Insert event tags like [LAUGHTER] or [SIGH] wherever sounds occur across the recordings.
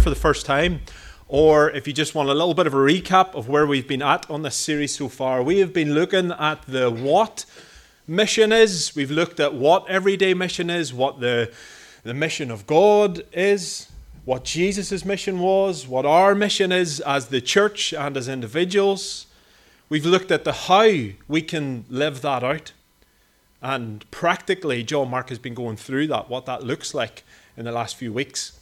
for the first time, or if you just want a little bit of a recap of where we've been at on this series so far, we have been looking at the what mission is. We've looked at what everyday mission is, what the, the mission of God is, what Jesus' mission was, what our mission is as the church and as individuals. We've looked at the how we can live that out. And practically, John Mark has been going through that, what that looks like in the last few weeks.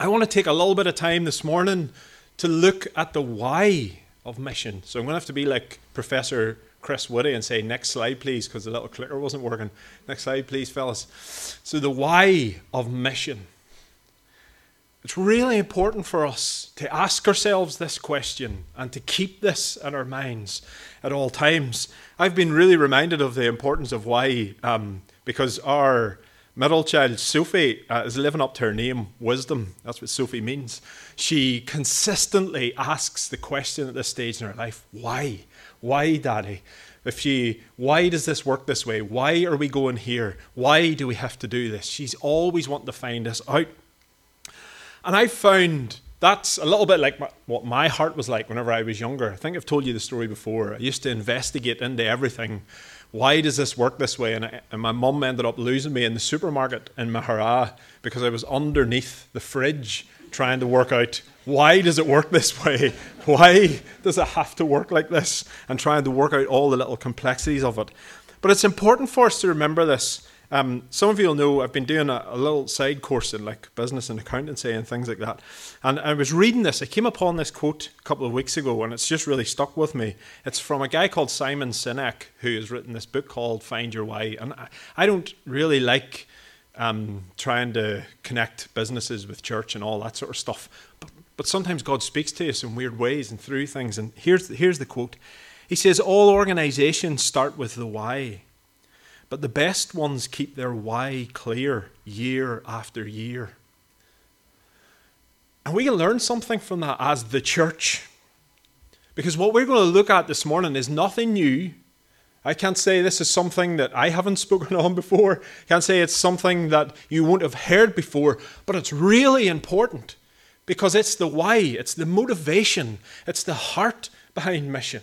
I want to take a little bit of time this morning to look at the why of mission. So I'm going to have to be like Professor Chris Whitty and say, next slide, please, because the little clicker wasn't working. Next slide, please, fellas. So, the why of mission. It's really important for us to ask ourselves this question and to keep this in our minds at all times. I've been really reminded of the importance of why, um, because our middle child, Sophie, uh, is living up to her name, wisdom. That's what Sophie means. She consistently asks the question at this stage in her life why? Why, Daddy? If she, why does this work this way? Why are we going here? Why do we have to do this? She's always wanting to find us out. And I found that's a little bit like my, what my heart was like whenever I was younger. I think I've told you the story before. I used to investigate into everything why does this work this way? And, I, and my mum ended up losing me in the supermarket in Maghera because I was underneath the fridge trying to work out why does it work this way? [LAUGHS] Why does it have to work like this? And trying to work out all the little complexities of it. But it's important for us to remember this um, some of you will know I've been doing a, a, little side course in like business and accountancy and things like that. And I was reading this. I came upon this quote a couple of weeks ago, and it's just really stuck with me. It's from a guy called Simon Sinek, who has written this book called Find Your Why. And I, I don't really like um, trying to connect businesses with church and all that sort of stuff. But, but sometimes God speaks to us in weird ways and through things. And here's, here's the quote He says, All organizations start with the why. But the best ones keep their why clear year after year. And we can learn something from that as the church. Because what we're going to look at this morning is nothing new. I can't say this is something that I haven't [LAUGHS] spoken on before. I can't say it's something that you won't have heard before, but it's really important because it's the why, it's the motivation, it's the heart behind mission.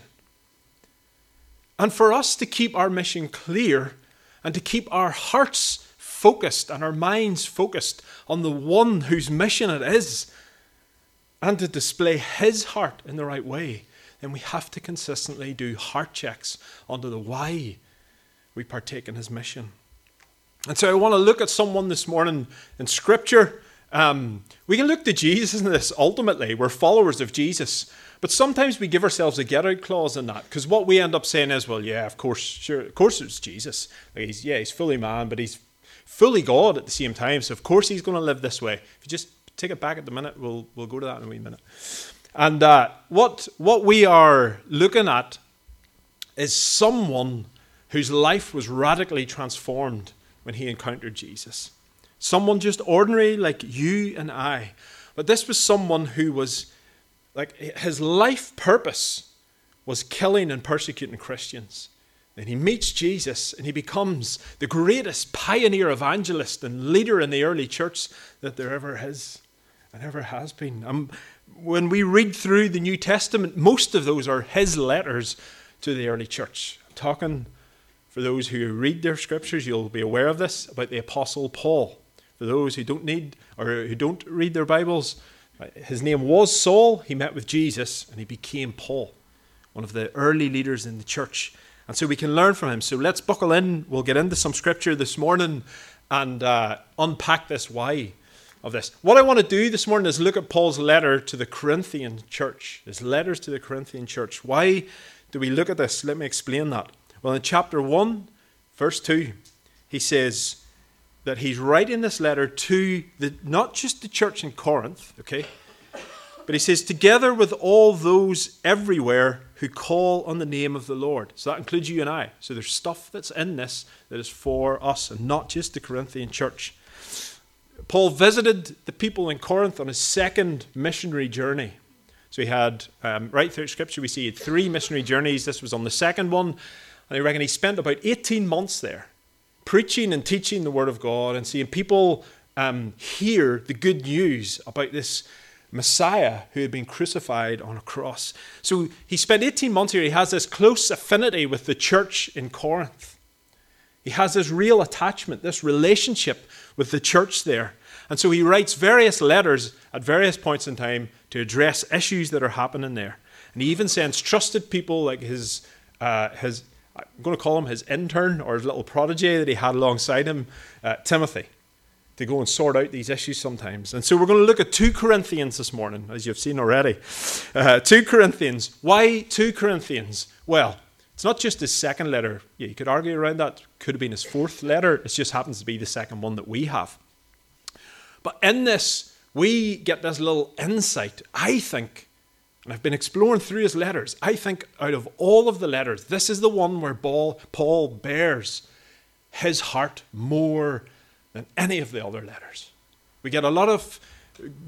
And for us to keep our mission clear, and to keep our hearts focused and our minds focused on the one whose mission it is, and to display his heart in the right way, then we have to consistently do heart checks onto the why we partake in his mission. And so I want to look at someone this morning in Scripture. Um, we can look to Jesus in this ultimately. We're followers of Jesus. But sometimes we give ourselves a get out clause in that because what we end up saying is, well, yeah, of course, sure, of course it's Jesus. Like he's, yeah, he's fully man, but he's fully God at the same time. So of course he's going to live this way. If you just take it back at the minute, we'll, we'll go to that in a wee minute. And uh, what, what we are looking at is someone whose life was radically transformed when he encountered Jesus. Someone just ordinary like you and I. But this was someone who was like his life purpose was killing and persecuting Christians. Then he meets Jesus and he becomes the greatest pioneer evangelist and leader in the early church that there ever is and ever has been. Um, when we read through the New Testament, most of those are his letters to the early church. I'm talking for those who read their scriptures, you'll be aware of this about the Apostle Paul. For those who don't need or who don't read their Bibles, his name was Saul. He met with Jesus and he became Paul, one of the early leaders in the church. And so we can learn from him. So let's buckle in. We'll get into some scripture this morning and uh, unpack this why of this. What I want to do this morning is look at Paul's letter to the Corinthian church, his letters to the Corinthian church. Why do we look at this? Let me explain that. Well, in chapter 1, verse 2, he says, that he's writing this letter to the, not just the church in Corinth, okay, but he says, together with all those everywhere who call on the name of the Lord. So that includes you and I. So there's stuff that's in this that is for us and not just the Corinthian church. Paul visited the people in Corinth on his second missionary journey. So he had, um, right through Scripture, we see three missionary journeys. This was on the second one. And I reckon he spent about 18 months there preaching and teaching the Word of God and seeing people um, hear the good news about this Messiah who had been crucified on a cross. So he spent 18 months here. He has this close affinity with the church in Corinth. He has this real attachment, this relationship with the church there. And so he writes various letters at various points in time to address issues that are happening there. And he even sends trusted people like his, uh, his I'm going to call him his intern or his little protege that he had alongside him, uh, Timothy to go and sort out these issues sometimes. And so we're going to look at 2 Corinthians this morning, as you've seen already. Uh, 2 Corinthians. Why 2 Corinthians? Well, it's not just his second letter. Yeah, you could argue around that. Could have been his fourth letter. It just happens to be the second one that we have. But in this, we get this little insight, I think, and I've been exploring through his letters. I think out of all of the letters, this is the one where Paul bears his heart more than any of the other letters. We get a lot of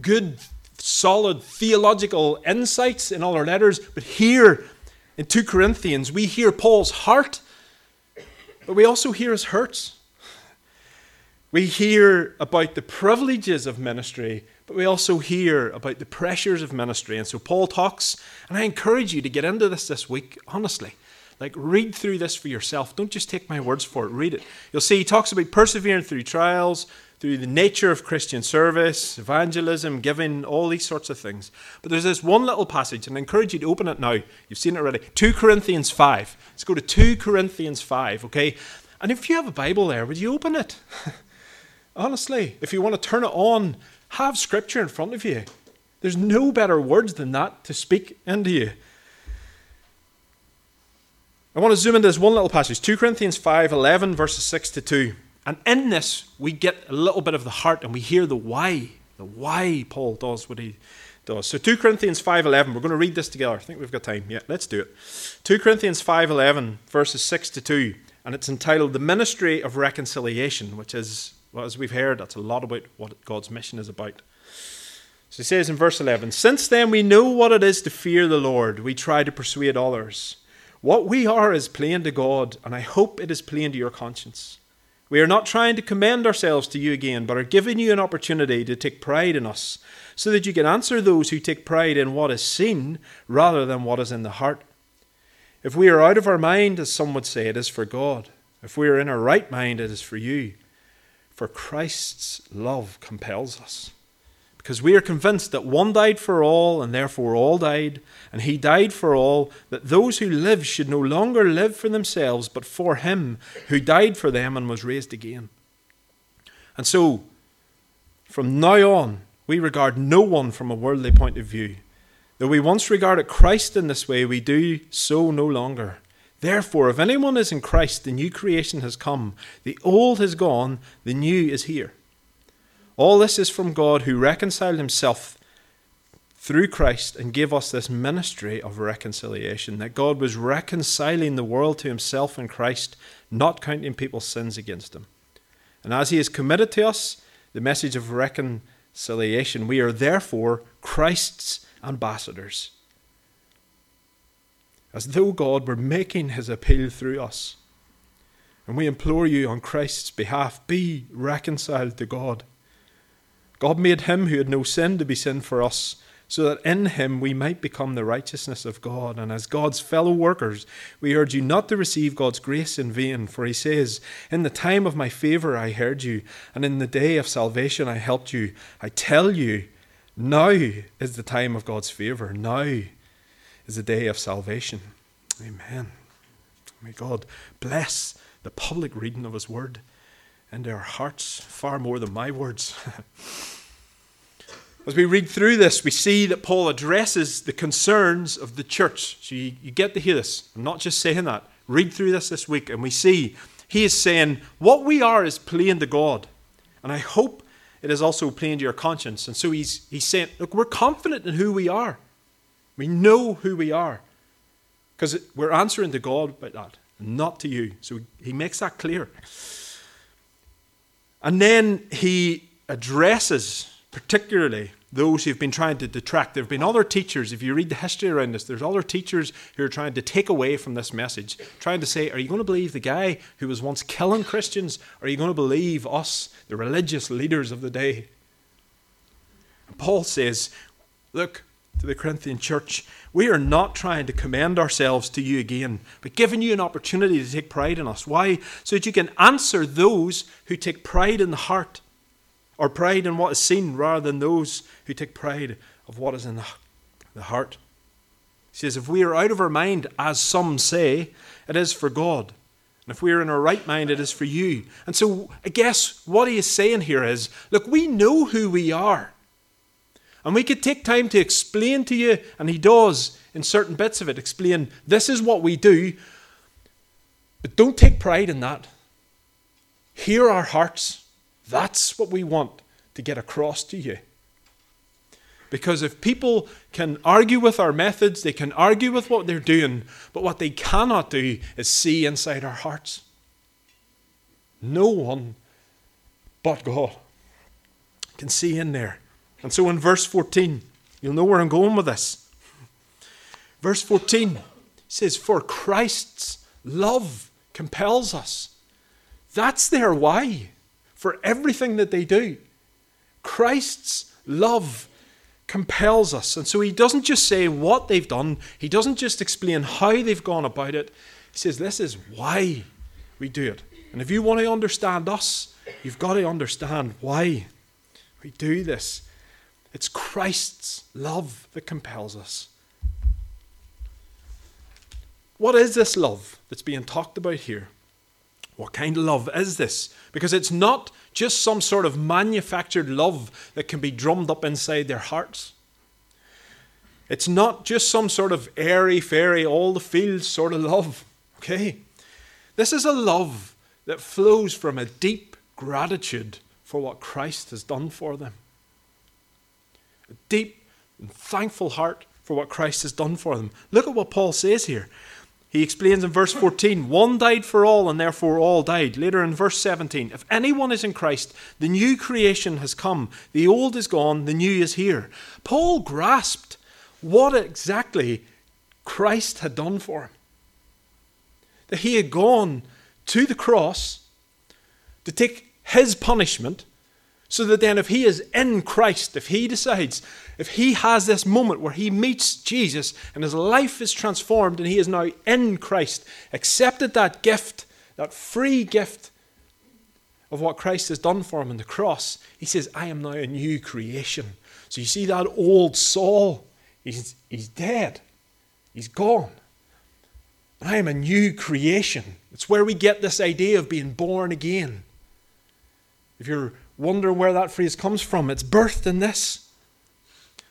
good, solid theological insights in all our letters, but here in 2 Corinthians, we hear Paul's heart, but we also hear his hurts. We hear about the privileges of ministry, but we also hear about the pressures of ministry. And so Paul talks, and I encourage you to get into this this week, honestly. Like, read through this for yourself. Don't just take my words for it, read it. You'll see he talks about persevering through trials, through the nature of Christian service, evangelism, giving, all these sorts of things. But there's this one little passage, and I encourage you to open it now. You've seen it already. 2 Corinthians 5. Let's go to 2 Corinthians 5, okay? And if you have a Bible there, would you open it? [LAUGHS] Honestly, if you want to turn it on, have Scripture in front of you. There's no better words than that to speak into you. I want to zoom into this one little passage, 2 Corinthians 5 11, verses 6 to 2. And in this, we get a little bit of the heart and we hear the why, the why Paul does what he does. So 2 Corinthians 5.11, we're going to read this together. I think we've got time. Yeah, let's do it. 2 Corinthians 5.11, verses 6 to 2. And it's entitled The Ministry of Reconciliation, which is, well, as we've heard, that's a lot about what God's mission is about. So he says in verse 11, Since then we know what it is to fear the Lord, we try to persuade others. What we are is plain to God, and I hope it is plain to your conscience. We are not trying to commend ourselves to you again, but are giving you an opportunity to take pride in us, so that you can answer those who take pride in what is seen rather than what is in the heart. If we are out of our mind, as some would say, it is for God. If we are in our right mind, it is for you. For Christ's love compels us. Because we are convinced that one died for all, and therefore all died, and he died for all, that those who live should no longer live for themselves, but for him who died for them and was raised again. And so, from now on, we regard no one from a worldly point of view. Though we once regarded Christ in this way, we do so no longer. Therefore, if anyone is in Christ, the new creation has come, the old has gone, the new is here. All this is from God who reconciled himself through Christ and gave us this ministry of reconciliation. That God was reconciling the world to himself in Christ, not counting people's sins against him. And as he has committed to us the message of reconciliation, we are therefore Christ's ambassadors. As though God were making his appeal through us. And we implore you on Christ's behalf be reconciled to God. God made him who had no sin to be sin for us, so that in him we might become the righteousness of God. And as God's fellow workers, we urge you not to receive God's grace in vain, for he says, In the time of my favour I heard you, and in the day of salvation I helped you. I tell you, now is the time of God's favour. Now is a day of salvation. Amen. May God bless the public reading of his word into our hearts far more than my words. [LAUGHS] As we read through this, we see that Paul addresses the concerns of the church. So you, you, get to hear this. I'm not just saying that. Read through this this week, and we see he is saying, What we are is plain to God. And I hope it is also plain to your conscience. And so he's, he's saying, Look, we're confident in who we are. We know who we are. Because we're answering to God about that, not to you. So he makes that clear. And then he addresses particularly those who've been trying to detract. There have been other teachers, if you read the history around this, there's other teachers who are trying to take away from this message, trying to say, Are you going to believe the guy who was once killing Christians? Are you going to believe us, the religious leaders of the day? And Paul says, Look, to the Corinthian church, we are not trying to commend ourselves to you again, but giving you an opportunity to take pride in us. Why? So that you can answer those who take pride in the heart or pride in what is seen rather than those who take pride of what is in the, the heart. He says, if we are out of our mind, as some say, it is for God. And if we are in our right mind, it is for you. And so I guess what he is saying here is look, we know who we are. And we could take time to explain to you, and he does in certain bits of it, explain this is what we do. But don't take pride in that. Hear our hearts. That's what we want to get across to you. Because if people can argue with our methods, they can argue with what they're doing, but what they cannot do is see inside our hearts. No one but God can see in there. And so in verse 14, you'll know where I'm going with this. Verse 14 says, For Christ's love compels us. That's their why for everything that they do. Christ's love compels us. And so he doesn't just say what they've done, he doesn't just explain how they've gone about it. He says, This is why we do it. And if you want to understand us, you've got to understand why we do this. It's Christ's love that compels us. What is this love that's being talked about here? What kind of love is this? Because it's not just some sort of manufactured love that can be drummed up inside their hearts. It's not just some sort of airy fairy, all the fields sort of love. [LAUGHS] Okay? This is a love that flows from a deep gratitude for what Christ has done for them. A deep and thankful heart for what Christ has done for them. Look at what Paul says here. He explains in verse 14, one died for all, and therefore all died. Later in verse 17, if anyone is in Christ, the new creation has come. The old is gone, the new is here. Paul grasped what exactly Christ had done for him. That he had gone to the cross to take his punishment so that then, if he is in Christ, if he decides, if he has this moment where he meets Jesus and his life is transformed and he is now in Christ, accepted that gift, that free gift of what Christ has done for him on the cross, he says, I am now a new creation. So you see that old Saul, he's, he's dead, he's gone. I am a new creation. It's where we get this idea of being born again. If you're wonder where that phrase comes from. It's birthed in this.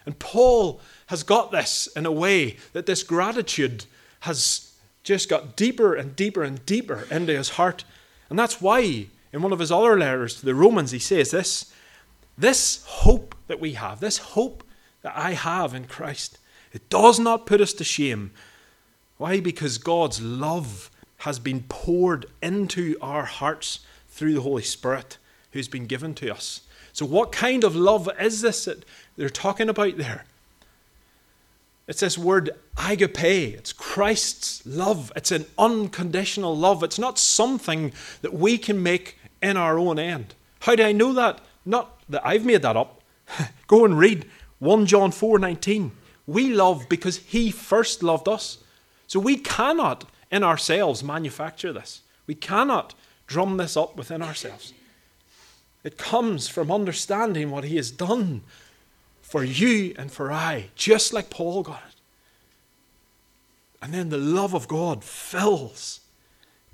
And Paul has got this in a way that this gratitude has just got deeper and deeper and deeper into his heart. And that's why, in one of his other letters to the Romans, he says this this hope that we have, this hope that I have in Christ, it does not put us to shame. Why? Because God's love has been poured into our hearts through the Holy Spirit who's been given to us. So, what kind of love is this that they're talking about there? It's this word agape. It's Christ's love. It's an unconditional love. It's not something that we can make in our own end. How do I know that? Not that I've made that up. [LAUGHS] Go and read 1 John 4 19. We love because he first loved us. So we cannot in ourselves manufacture this. We cannot drum this up within ourselves. It comes from understanding what He has done for you and for I, just like Paul got it. And then the love of God fills,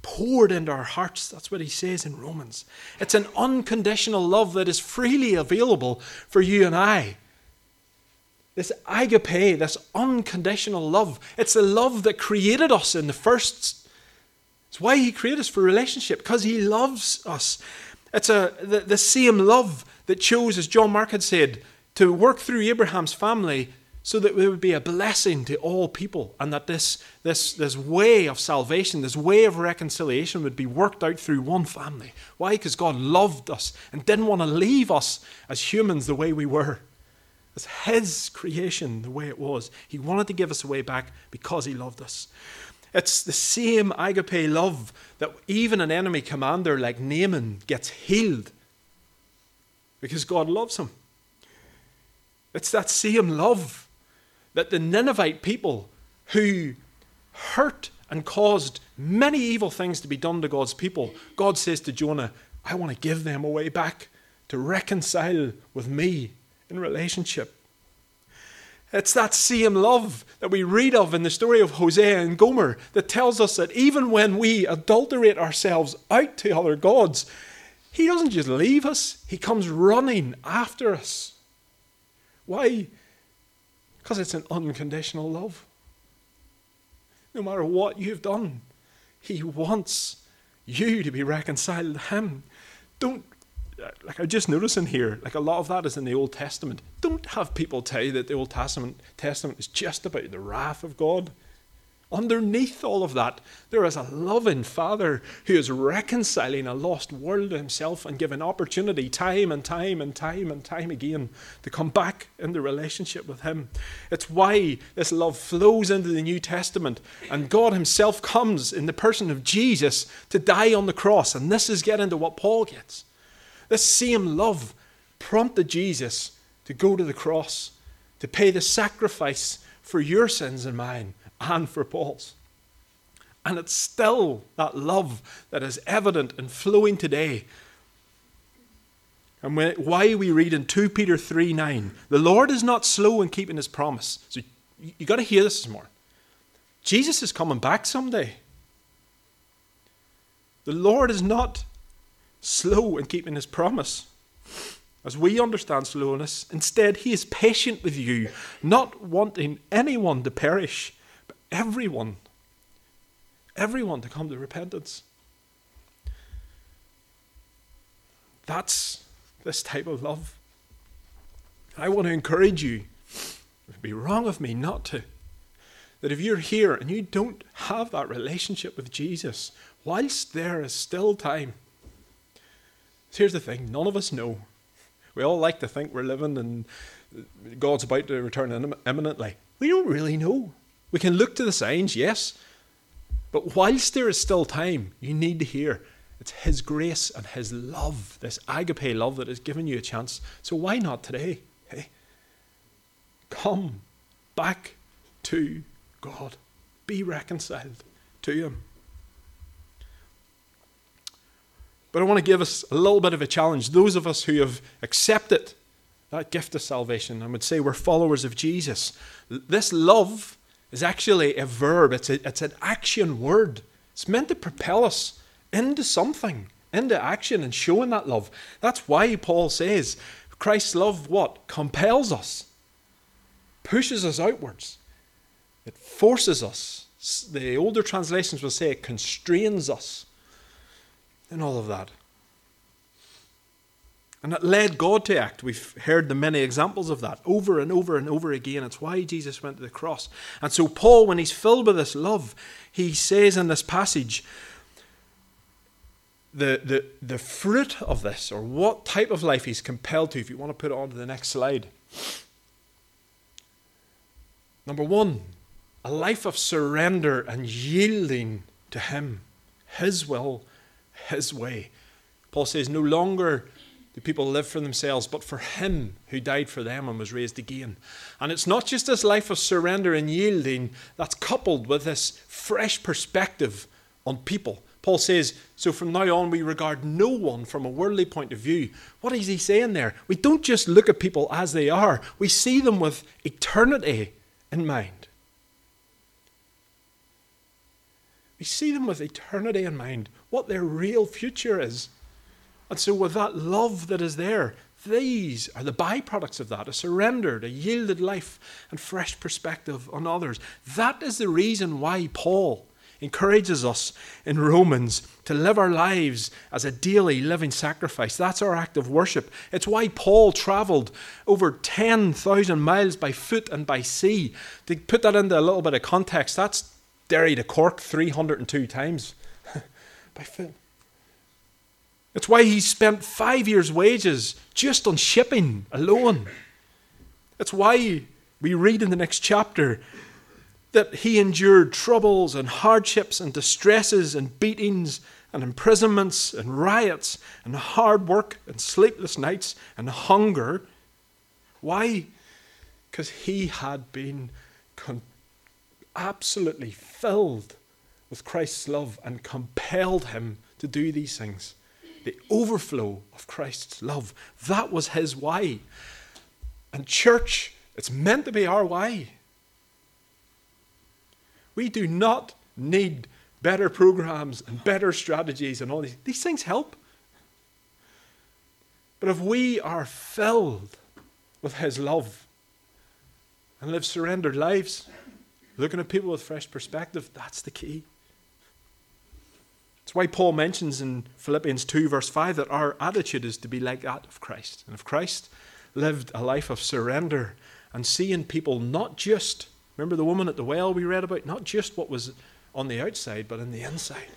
poured into our hearts. That's what he says in Romans. It's an unconditional love that is freely available for you and I. This agape, this unconditional love, it's the love that created us in the first. It's why he created us for relationship, because he loves us. It's a, the, the same love that chose, as John Mark had said, to work through Abraham's family so that it would be a blessing to all people and that this, this, this way of salvation, this way of reconciliation would be worked out through one family. Why? Because God loved us and didn't want to leave us as humans the way we were. It's His creation the way it was. He wanted to give us a way back because He loved us. It's the same agape love that even an enemy commander like Naaman gets healed because God loves him. It's that same love that the Ninevite people who hurt and caused many evil things to be done to God's people, God says to Jonah, I want to give them a way back to reconcile with me in relationship. It's that same love that we read of in the story of Hosea and Gomer that tells us that even when we adulterate ourselves out to other gods, He doesn't just leave us, He comes running after us. Why? Because it's an unconditional love. No matter what you've done, He wants you to be reconciled to Him. Don't like I'm just noticing here, like a lot of that is in the Old Testament. Don't have people tell you that the Old Testament Testament is just about the wrath of God. Underneath all of that, there is a loving Father who is reconciling a lost world to himself and giving opportunity time and time and time and time again to come back into relationship with him. It's why this love flows into the New Testament and God himself comes in the person of Jesus to die on the cross. And this is getting to what Paul gets. This same love prompted Jesus to go to the cross, to pay the sacrifice for your sins and mine, and for Paul's. And it's still that love that is evident and flowing today. And when, why we read in 2 Peter 3 9, the Lord is not slow in keeping his promise. So you, you got to hear this this morning. Jesus is coming back someday. The Lord is not slow in keeping his promise. As we understand slowness, instead, he is patient with you, not wanting anyone to perish, but everyone, everyone to come to repentance. That's this type of love. I want to encourage you, it would be wrong of me not to, that if you're here and you don't have that relationship with Jesus, whilst there is still time, here's the thing none of us know. We all like to think we're living and God's about to return imminently. We don't really know. We can look to the signs, yes. But whilst there is still time, you need to hear it's His grace and His love, this agape love that has given you a chance. So why not today? Hey, come back to God. Be reconciled to Him. But I want to give us a little bit of a challenge. Those of us who have accepted that gift of salvation, I would say we're followers of Jesus. This love is actually a verb, it's, a, it's an action word. It's meant to propel us into something, into action and showing that love. That's why Paul says Christ's love what? Compels us, pushes us outwards, it forces us. The older translations will say it constrains us and all of that. And it led God to act. We've heard the many examples of that over and over and over again. It's why Jesus went to the cross. And so, Paul, when he's filled with this love, he says in this passage, the, the, the fruit of this, or what type of life he's compelled to, if you want to put it on to the next slide. Number one, a life of surrender and yielding to him, his will his way. Paul says, No longer do people live for themselves, but for Him who died for them and was raised again. And it's not just this life of surrender and yielding that's coupled with this fresh perspective on people. Paul says, So from now on, we regard no one from a worldly point of view. What is he saying there? We don't just look at people as they are, we see them with eternity in mind. We see them with eternity in mind, what their real future is. And so, with that love that is there, these are the byproducts of that a surrendered, a yielded life, and fresh perspective on others. That is the reason why Paul encourages us in Romans to live our lives as a daily living sacrifice. That's our act of worship. It's why Paul traveled over 10,000 miles by foot and by sea. To put that into a little bit of context, that's Derry to Cork 302 times [LAUGHS] by foot. It's why he spent five years' wages just on shipping alone. That's why we read in the next chapter that he endured troubles and hardships and distresses and beatings and imprisonments and riots and hard work and sleepless nights and hunger. Why? Because he had been con- absolutely filled with Christ's love and compelled him to do these things. The overflow of Christ's love. That was his why. And church, it's meant to be our why. We do not need better programs and better strategies and all these. These things help. But if we are filled with His love and live surrendered lives, looking at people with fresh perspective, that's the key. That's why Paul mentions in Philippians 2, verse 5, that our attitude is to be like that of Christ. And if Christ lived a life of surrender and seeing people not just, remember the woman at the well we read about, not just what was on the outside, but in the inside.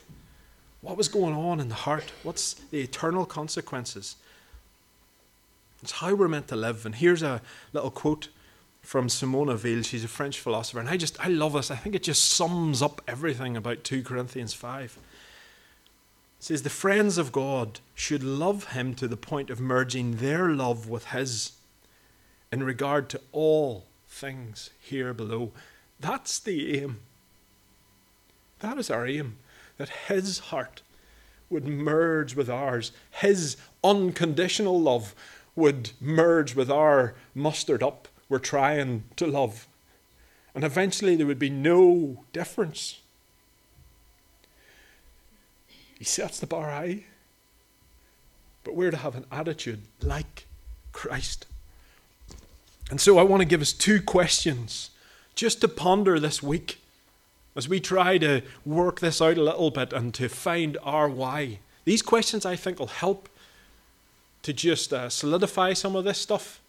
What was going on in the heart? What's the eternal consequences? It's how we're meant to live. And here's a little quote from Simone Weil. She's a French philosopher. And I just, I love this. I think it just sums up everything about 2 Corinthians 5. It says, The friends of God should love him to the point of merging their love with his in regard to all things here below. That's the aim. That is our aim, that His heart would merge with ours. His unconditional love would merge with our mustered up, we're trying to love. And eventually there would be no difference. He sets the bar high. But we're to have an attitude like Christ. And so I want to give us two questions just to ponder this week as we try to work this out a little bit and to find our why. These questions I think will help to just uh, solidify some of this stuff,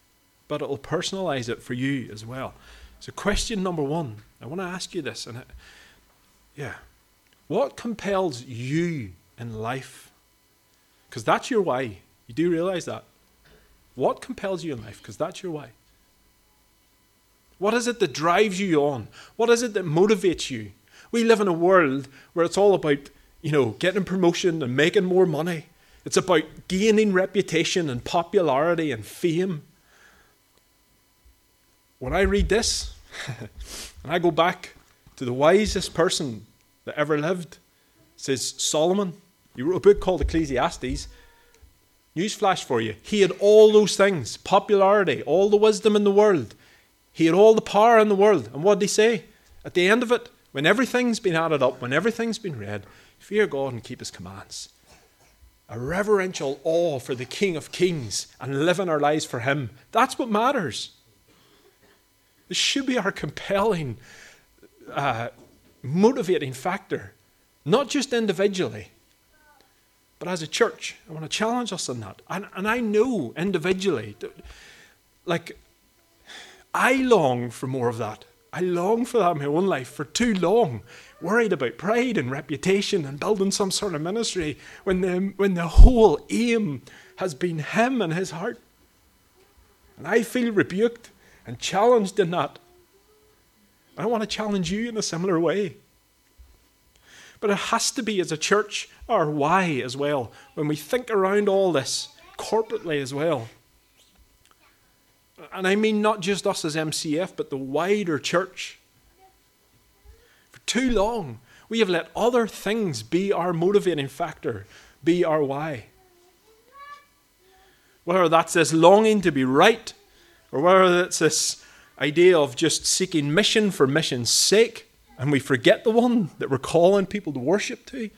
but it'll personalize it for you as well. So, question number one I want to ask you this, and it, yeah, what compels you in life? Because that's your why. You do realize that. What compels you in life? Because that's your why. What is it that drives you on? What is it that motivates you? We live in a world where it's all about, you know, getting promotion and making more money. It's about gaining reputation and popularity and fame. When I read this, [LAUGHS] and I go back to the wisest person that ever lived, says Solomon. He wrote a book called Ecclesiastes. Newsflash for you. He had all those things popularity, all the wisdom in the world. He had all the power in the world. And what did he say? At the end of it, when everything's been added up, when everything's been read, fear God and keep His commands. A reverential awe for the King of Kings and living our lives for Him. That's what matters. This should be our compelling, uh, motivating factor, not just individually, but as a church. I want to challenge us on that. And, and I know individually, like, I long for more of that. I long for that in my own life for too long, worried about pride and reputation and building some sort of ministry when the, when the whole aim has been Him and His heart. And I feel rebuked and challenged in that. I want to challenge you in a similar way. But it has to be as a church our why as well, when we think around all this corporately as well and I mean not just us as MCF, but the wider church. For too long, we have let other things be our motivating factor, be our why. Whether that's this longing to be right, or whether it's this idea of just seeking mission for mission's sake, and we forget the one that we're calling people to worship to.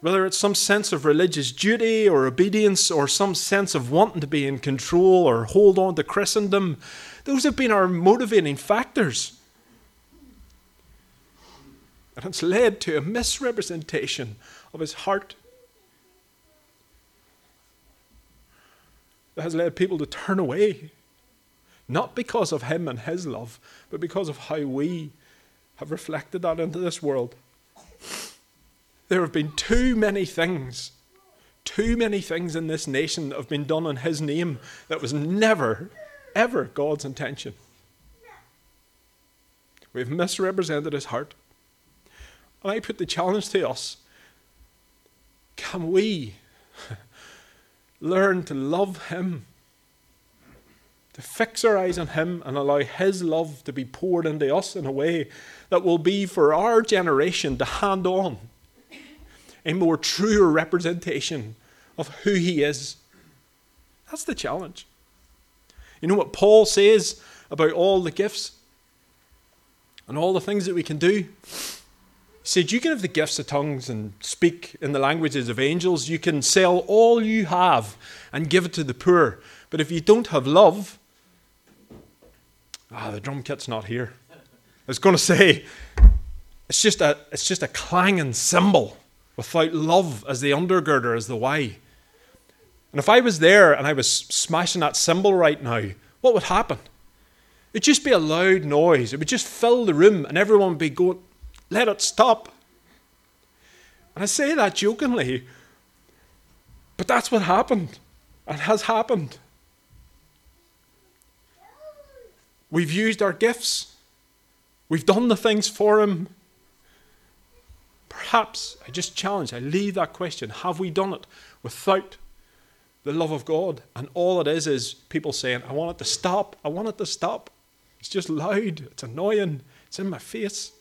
Whether it's some sense of religious duty or obedience or some sense of wanting to be in control or hold on to Christendom, those have been our motivating factors. And it's led to a misrepresentation of his heart that has led people to turn away, not because of him and his love, but because of how we have reflected that into this world. There have been too many things, too many things in this nation that have been done in His name that was never, ever God's intention. We've misrepresented his heart. And I put the challenge to us can we learn to love him? To fix our eyes on him and allow his love to be poured into us in a way that will be for our generation to hand on a more truer representation of who he is. That's the challenge. You know what Paul says about all the gifts and all the things that we can do? Said, You can have the gifts of tongues and speak in the languages of angels. You can sell all you have and give it to the poor. But if you don't have love, ah, the drum kit's not here. I was going to say, it's just a, it's just a clanging cymbal without love as the undergirder, as the why. And if I was there and I was smashing that cymbal right now, what would happen? It'd just be a loud noise. It would just fill the room and everyone would be going, let it stop. And I say that jokingly, but that's what happened and has happened. We've used our gifts. We've done the things for Him. Perhaps, I just challenge, I leave that question have we done it without the love of God? And all it is is people saying, I want it to stop, I want it to stop. It's just loud, it's annoying, it's in my face.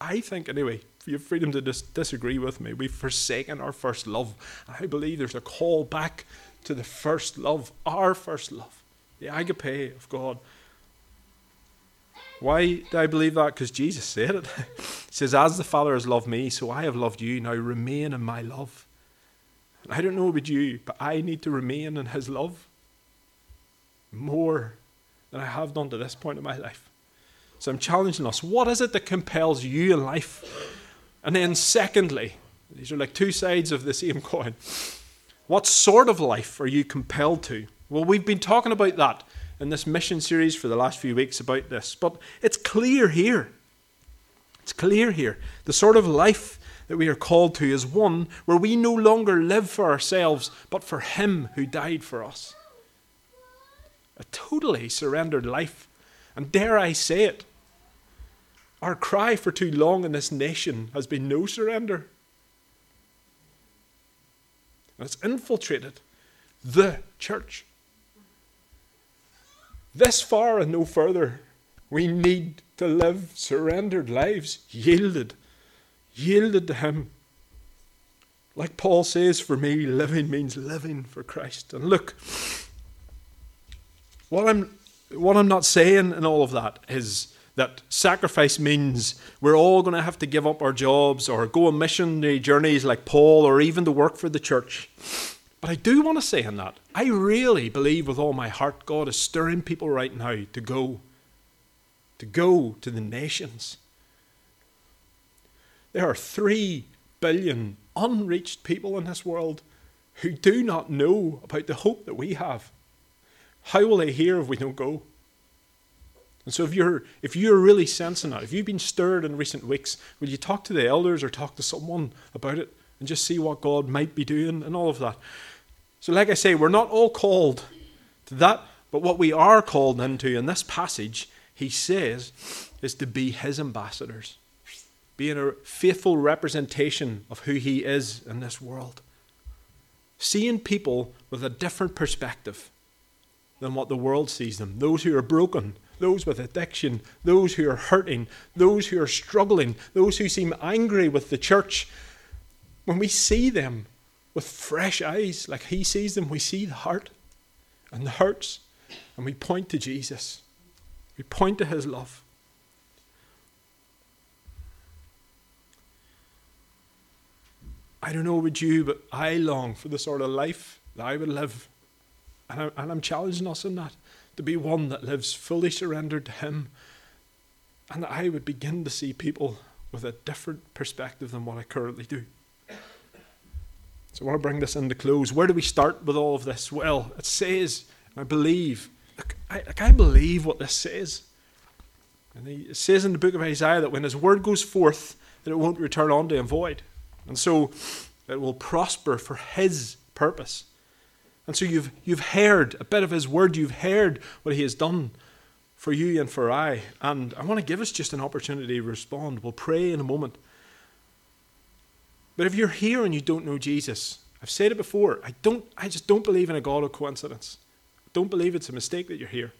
I think, anyway, you have freedom to dis- disagree with me. We've forsaken our first love. I believe there's a call back to the first love, our first love, the agape of God. Why do I believe that? Because Jesus said it. [LAUGHS] he says, As the Father has loved me, so I have loved you. Now remain in my love. And I don't know about you, but I need to remain in his love more than I have done to this point in my life. So I'm challenging us. What is it that compels you in life? And then, secondly, these are like two sides of the same [LAUGHS] coin. What sort of life are you compelled to? Well, we've been talking about that in this mission series for the last few weeks about this. But it's clear here. It's clear here. The sort of life that we are called to is one where we no longer live for ourselves, but for Him who died for us. A totally surrendered life. And dare I say it, our cry for too long in this nation has been no surrender. And it's infiltrated the church. This far and no further, we need to live surrendered lives, yielded, yielded to Him. Like Paul says, for me, living means living for Christ. And look, what I'm, what I'm not saying in all of that is that sacrifice means we're all going to have to give up our jobs or go on missionary journeys like Paul or even to work for the church. But I do want to say in that, I really believe with all my heart God is stirring people right now to go, to go to the nations. There are three billion unreached people in this world who do not know about the hope that we have. How will they hear if we don't go? And so if you're if you're really sensing that, if you've been stirred in recent weeks, will you talk to the elders or talk to someone about it and just see what God might be doing and all of that? So, like I say, we're not all called to that, but what we are called into in this passage, he says, is to be his ambassadors, being a faithful representation of who he is in this world. Seeing people with a different perspective than what the world sees them. Those who are broken, those with addiction, those who are hurting, those who are struggling, those who seem angry with the church. When we see them, with fresh eyes, like He sees them. We see the heart and the hurts, and we point to Jesus. We point to His love. I don't know about you, but I long for the sort of life that I would live. And, I, and I'm challenging us in that to be one that lives fully surrendered to Him. And that I would begin to see people with a different perspective than what I currently do. So I want to bring this into close. Where do we start with all of this? Well, it says, I believe, look, I, like I believe what this says. And it says in the book of Isaiah that when his word goes forth, that it won't return unto him void. And so it will prosper for his purpose. And so you've, you've heard a bit of his word, you've heard what he has done for you and for I. And I want to give us just an opportunity to respond. We'll pray in a moment. But if you're here and you don't know Jesus, I've said it before, I don't I just don't believe in a God of coincidence. I don't believe it's a mistake that you're here.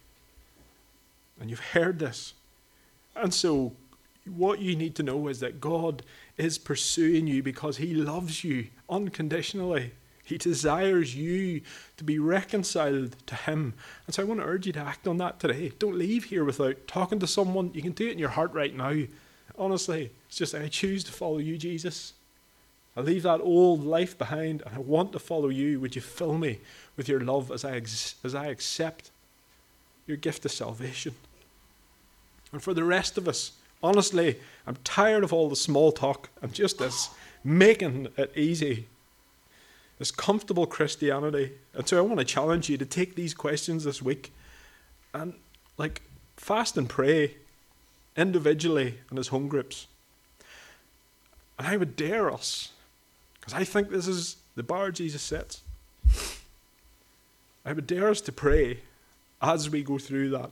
And you've heard this. And so what you need to know is that God is pursuing you because he loves you unconditionally. He desires you to be reconciled to Him. And so I want to urge you to act on that today. Don't leave here without talking to someone. You can do it in your heart right now. Honestly, it's just I choose to follow you, Jesus. I leave that old life behind and I want to follow you. Would you fill me with your love as I, ex- as I accept your gift of salvation? And for the rest of us, honestly, I'm tired of all the small talk and just this making it easy this comfortable Christianity. And so I want to challenge you to take these questions this week and, like, fast and pray individually and as home groups. And I would dare us, because I think this is the bar Jesus sets. I would dare us to pray as we go through that.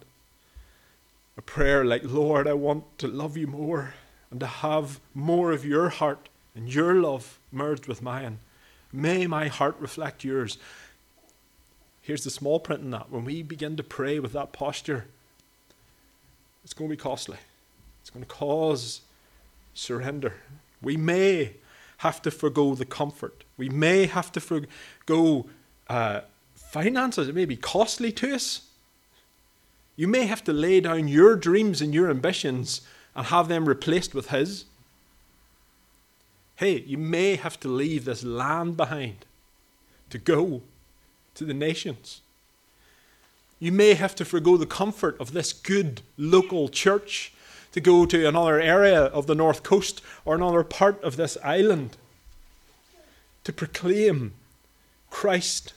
A prayer like, Lord, I want to love you more and to have more of your heart and your love merged with mine. May my heart reflect yours. Here's the small print in that. When we begin to pray with that posture, it's going to be costly. It's going to cause surrender. We may have to forego the comfort. We may have to forego uh, finances. It may be costly to us. You may have to lay down your dreams and your ambitions and have them replaced with His. Hey, you may have to leave this land behind to go to the nations. You may have to forego the comfort of this good local church to go to another area of the north coast or another part of this island to proclaim Christ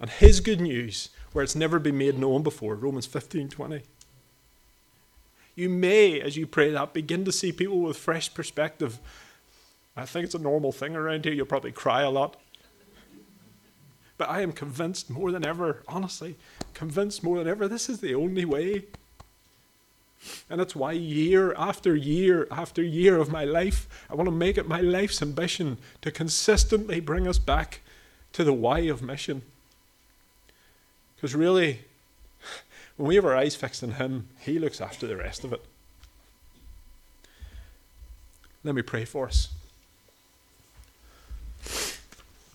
and his good news where it's never been made known before Romans 15:20 You may as you pray that begin to see people with fresh perspective I think it's a normal thing around here. You'll probably cry a lot. But I am convinced more than ever, honestly, convinced more than ever, this is the only way. And that's why year after year after year of my life, I want to make it my life's ambition to consistently bring us back to the why of mission. Because really, when we have our eyes fixed on Him, He looks after the rest of it. Let me pray for us.